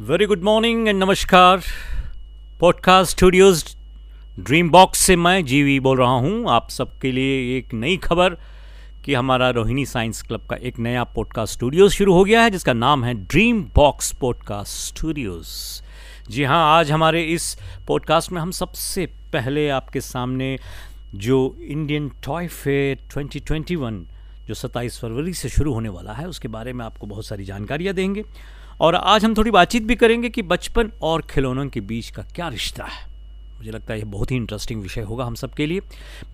Very good morning and नमस्कार podcast studios dream box से मैं जीवी बोल रहा हूँ। आप सबके लिए एक नई खबर कि हमारा रोहिणी साइंस क्लब का एक नया पॉडकास्ट स्टूडियोज शुरू हो गया है, जिसका नाम है ड्रीम बॉक्स पॉडकास्ट स्टूडियोज़ जी हाँ आज हमारे इस पॉडकास्ट में हम सबसे पहले आपके सामने जो इंडियन टॉय फेयर 2021 जो 27 फरवरी से शुरू होने वाला है, उसके बारे में आपको बहुत सारी जानकारियाँ देंगे। और आज हम थोड़ी बातचीत भी करेंगे कि बचपन और खिलौनों के बीच का क्या रिश्ता है। मुझे लगता है ये बहुत ही इंटरेस्टिंग विषय होगा हम सब के लिए।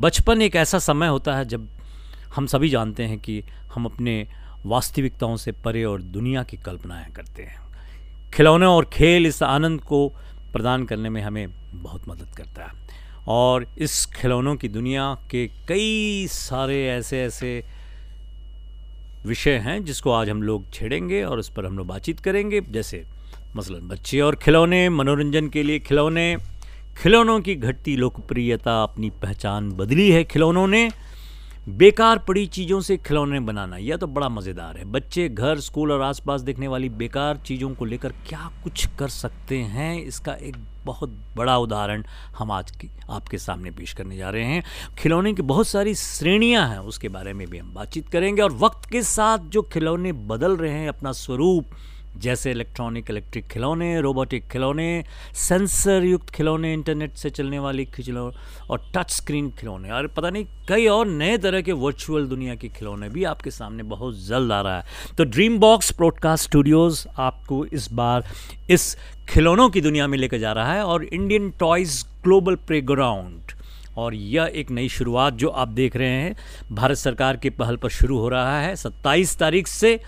बचपन एक ऐसा समय होता है जब हम सभी जानते हैं कि हम अपने वास्तविकताओं से परे और दुनिया की कल्पनाएँ करते हैं। खिलौने और खेल इस आनंद को प्रदान करने में हमें बहुत मदद करता है। और इस खिलौनों की दुनिया के कई सारे ऐसे ऐसे विषय हैं जिसको आज हम लोग छेड़ेंगे और उस पर हम लोग बातचीत करेंगे। जैसे मसलन, बच्चे और खिलौने, मनोरंजन के लिए खिलौने। खिलौनों की घटती लोकप्रियता, अपनी पहचान बदली है खिलौनों ने। बेकार पड़ी चीज़ों से खिलौने बनाना, यह तो बड़ा मज़ेदार है। बच्चे घर, स्कूल और आसपास देखने वाली बेकार चीज़ों को लेकर क्या कुछ कर सकते हैं, इसका एक बहुत बड़ा उदाहरण हम आज की आपके सामने पेश करने जा रहे हैं। खिलौने की बहुत सारी श्रेणियाँ हैं, उसके बारे में भी हम बातचीत करेंगे और वक्त के साथ जो खिलौने बदल रहे हैं, अपना स्वरूप जैसे इलेक्ट्रॉनिक, इलेक्ट्रिक खिलौने, रोबोटिक खिलौने सेंसर युक्त खिलौने, इंटरनेट से चलने वाली खिलौने और टच स्क्रीन खिलौने। और पता नहीं, कई और नए तरह के वर्चुअल दुनिया के खिलौने भी आपके सामने बहुत जल्द आ रहा है। तो ड्रीम बॉक्स ब्रॉडकास्ट स्टूडियोज़ आपको इस बार इस खिलौनों की दुनिया में लेकर जा रहा है और इंडियन टॉयज़ ग्लोबल प्लेग्राउंड और यह एक नई शुरुआत जो आप देख रहे हैं। भारत सरकार की पहल पर शुरू हो रहा है। 27 तारीख से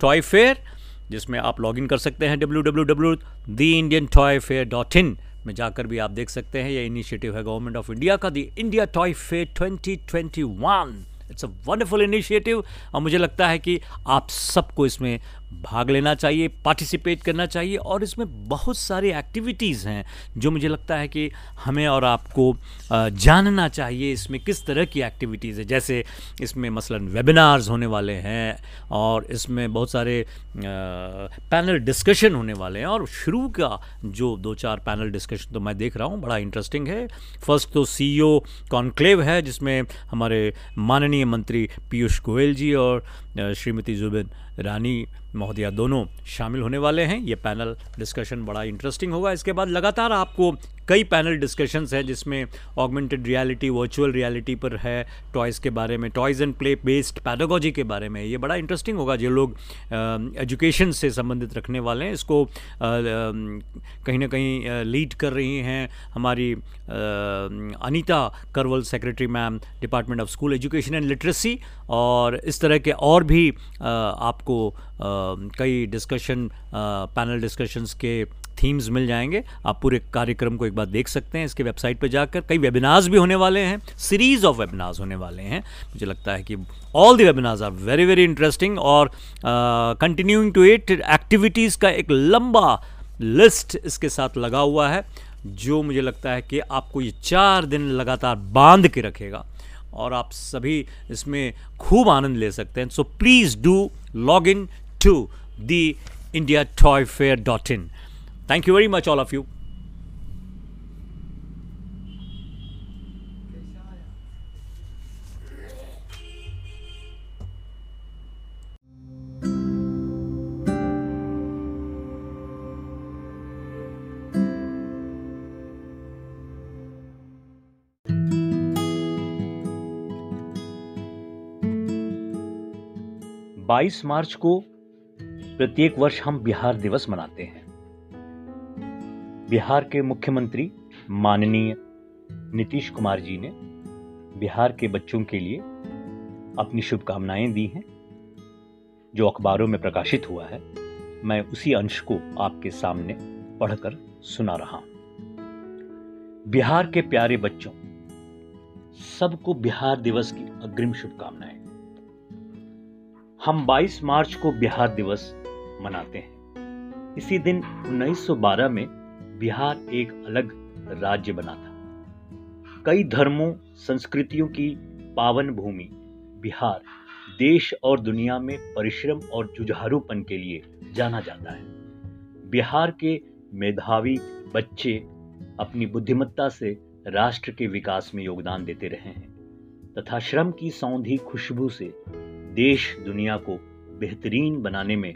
टॉय फेयर जिसमें आप लॉगिन कर सकते हैं W W W the Indian toy fair dot in में जाकर भी आप देख सकते हैं। ये इनिशिएटिव है गवर्नमेंट ऑफ़ इंडिया का the India toy fair 2021 it's a wonderful initiative और मुझे लगता है कि आप सबको इसमें भाग लेना चाहिए पार्टिसिपेट करना चाहिए और इसमें बहुत सारी एक्टिविटीज़ हैं जो मुझे लगता है कि हमें और आपको जानना चाहिए इसमें किस तरह की एक्टिविटीज़ है। जैसे इसमें मसलन वेबिनार्स होने वाले हैं और इसमें बहुत सारे पैनल डिस्कशन होने वाले हैं और शुरू का जो दो चार पैनल डिस्कशन तो मैं देख रहा हूँ, बड़ा इंटरेस्टिंग है। फ़र्स्ट तो सीईओ कॉन्क्लेव है, जिसमें हमारे माननीय मंत्री पीयूष गोयल जी और श्रीमती जुबिन रानी, महोदया दोनों शामिल होने वाले हैं। ये पैनल डिस्कशन बड़ा इंटरेस्टिंग होगा। इसके बाद लगातार आपको कई पैनल डिस्कशंस हैं जिसमें ऑगमेंटेड रियलिटी वर्चुअल रियलिटी पर है टॉयज़ के बारे में toys and play based pedagogy के बारे में। ये बड़ा इंटरेस्टिंग होगा जो लोग एजुकेशन से संबंधित रखने वाले हैं। इसको कहीं ना कहीं लीड कर रही हैं हमारी Anita Karwal secretary ma'am department of school education and literacy और इस तरह के और भी आ, आपको कई डिस्कशन पैनल डिस्कशंस के थीम्स मिल जाएँगे। आप पूरे कार्यक्रम को एक बार देख सकते हैं, इसके वेबसाइट पर जाकर। कई वेबिनार्स भी होने वाले हैं सीरीज़ ऑफ़ वेबिनार्स होने वाले हैं। मुझे लगता है कि all the webinars are very very interesting और कंटिन्यूइंग टू इट एक्टिविटीज़ का एक लंबा लिस्ट इसके साथ लगा हुआ है, जो मुझे लगता है कि आपको ये चार दिन लगातार बाँध के रखेगा और आप सभी इसमें खूब आनंद ले सकते हैं। So please do log in To the India toy fair dot in Thank you very much, all of you. बाईस मार्च को प्रत्येक वर्ष हम बिहार दिवस मनाते हैं। बिहार के मुख्यमंत्री माननीय नीतीश कुमार जी ने बिहार के बच्चों के लिए अपनी शुभकामनाएँ दी हैं, जो अखबारों में प्रकाशित हुआ है। मैं उसी अंश को आपके सामने पढ़कर सुना रहा हूँ। बिहार के प्यारे बच्चों, सबको बिहार दिवस की अग्रिम शुभकामनाएँ। हम 22 मार्च को बिहार दिवस मनाते हैं। इसी दिन 1912 में बिहार एक अलग राज्य बना था। कई धर्मों, संस्कृतियों की पावन भूमि बिहार देश और दुनिया में परिश्रम और जुझारूपन के लिए जाना जाता है। बिहार के मेधावी बच्चे अपनी बुद्धिमत्ता से राष्ट्र के विकास में योगदान देते रहे हैं तथा श्रम की सौंधी खुशबू से देश दुनिया को बेहतरीन बनाने में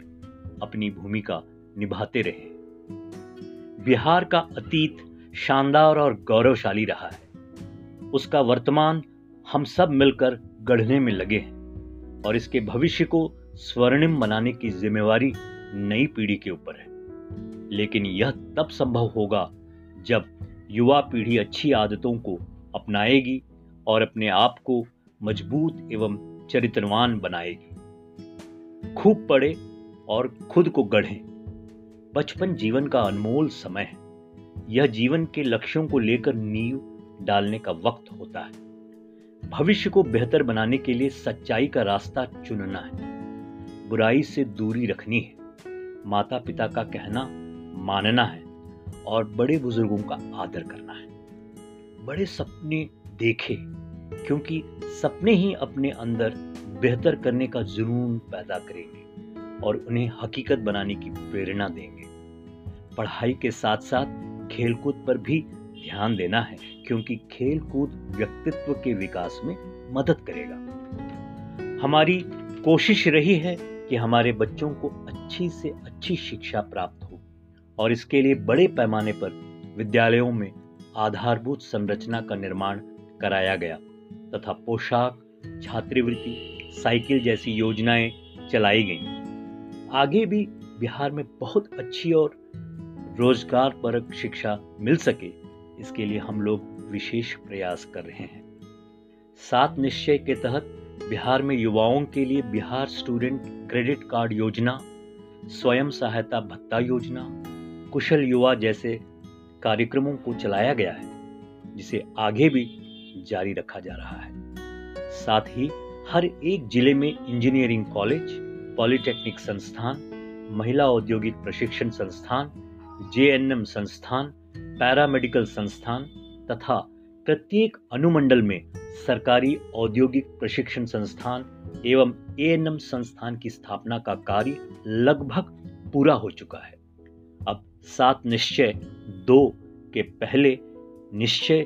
अपनी भूमिका निभाते रहे। बिहार का अतीत शानदार और गौरवशाली रहा है। उसका वर्तमान हम सब मिलकर गढ़ने में लगे हैं और इसके भविष्य को स्वर्णिम बनाने की जिम्मेवारी नई पीढ़ी के ऊपर है। लेकिन यह तब संभव होगा जब युवा पीढ़ी अच्छी आदतों को अपनाएगी और अपने आप को मज़बूत एवं चरित्रवान बनाएगी। खूब पढ़े और खुद को गढ़ें। बचपन जीवन का अनमोल समय है। यह जीवन के लक्ष्यों को लेकर नींव डालने का वक्त होता है। भविष्य को बेहतर बनाने के लिए सच्चाई का रास्ता चुनना है। बुराई से दूरी रखनी है। माता पिता का कहना मानना है और बड़े बुज़ुर्गों का आदर करना है। बड़े सपने देखे, क्योंकि सपने ही अपने अंदर बेहतर करने का जुनून पैदा करेंगे। और उन्हें हकीकत बनाने की प्रेरणा देंगे। पढ़ाई के साथ साथ खेलकूद पर भी ध्यान देना है, क्योंकि खेलकूद व्यक्तित्व के विकास में मदद करेगा। हमारी कोशिश रही है कि हमारे बच्चों को अच्छी से अच्छी शिक्षा प्राप्त हो, और इसके लिए बड़े पैमाने पर विद्यालयों में आधारभूत संरचना का निर्माण कराया गया, तथा पोशाक, छात्रवृत्ति, साइकिल जैसी योजनाएँ चलाई गईं। आगे भी बिहार में बहुत अच्छी और रोज़गार परक शिक्षा मिल सके, इसके लिए हम लोग विशेष प्रयास कर रहे हैं। सात निश्चय के तहत बिहार में युवाओं के लिए बिहार स्टूडेंट क्रेडिट कार्ड योजना, स्वयं सहायता भत्ता योजना, कुशल युवा जैसे कार्यक्रमों को चलाया गया है, जिसे आगे भी जारी रखा जा रहा है। साथ ही हर एक ज़िले में इंजीनियरिंग कॉलेज पॉलिटेक्निक संस्थान, महिला औद्योगिक प्रशिक्षण संस्थान, जेएनएम संस्थान, पैरामेडिकल संस्थान तथा प्रत्येक अनुमंडल में सरकारी औद्योगिक प्रशिक्षण संस्थान एवं एएनएम संस्थान की स्थापना का कार्य लगभग पूरा हो चुका है। अब सात निश्चय, दो के पहले निश्चय,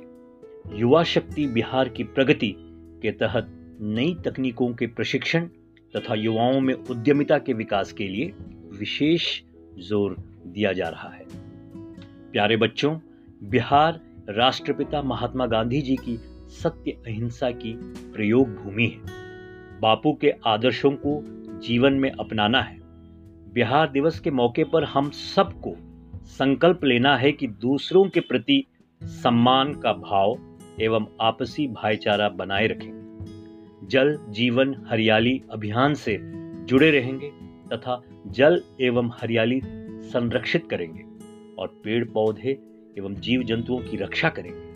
युवा शक्ति बिहार की प्रगति के तहत नई तकनीकों के प्रशिक्षण तथा युवाओं में उद्यमिता के विकास के लिए विशेष ज़ोर दिया जा रहा है। प्यारे बच्चों, बिहार राष्ट्रपिता महात्मा गांधी जी की सत्य अहिंसा की प्रयोग भूमि है। बापू के आदर्शों को जीवन में अपनाना है। बिहार दिवस के मौके पर हम सबको संकल्प लेना है कि दूसरों के प्रति सम्मान का भाव एवं आपसी भाईचारा बनाए रखें। जल जीवन हरियाली अभियान से जुड़े रहेंगे तथा जल एवं हरियाली संरक्षित करेंगे और पेड़ पौधे एवं जीव जंतुओं की रक्षा करेंगे।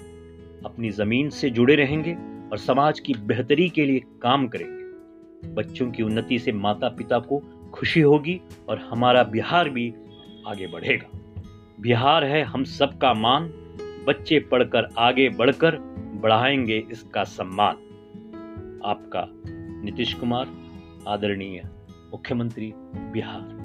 अपनी ज़मीन से जुड़े रहेंगे और समाज की बेहतरी के लिए काम करेंगे। बच्चों की उन्नति से माता पिता को खुशी होगी और हमारा बिहार भी आगे बढ़ेगा। बिहार है हम सबका मान, बच्चे पढ़कर आगे बढ़कर बढ़ाएँगे इसका सम्मान। आपका नीतीश कुमार आदरणीय मुख्यमंत्री बिहार।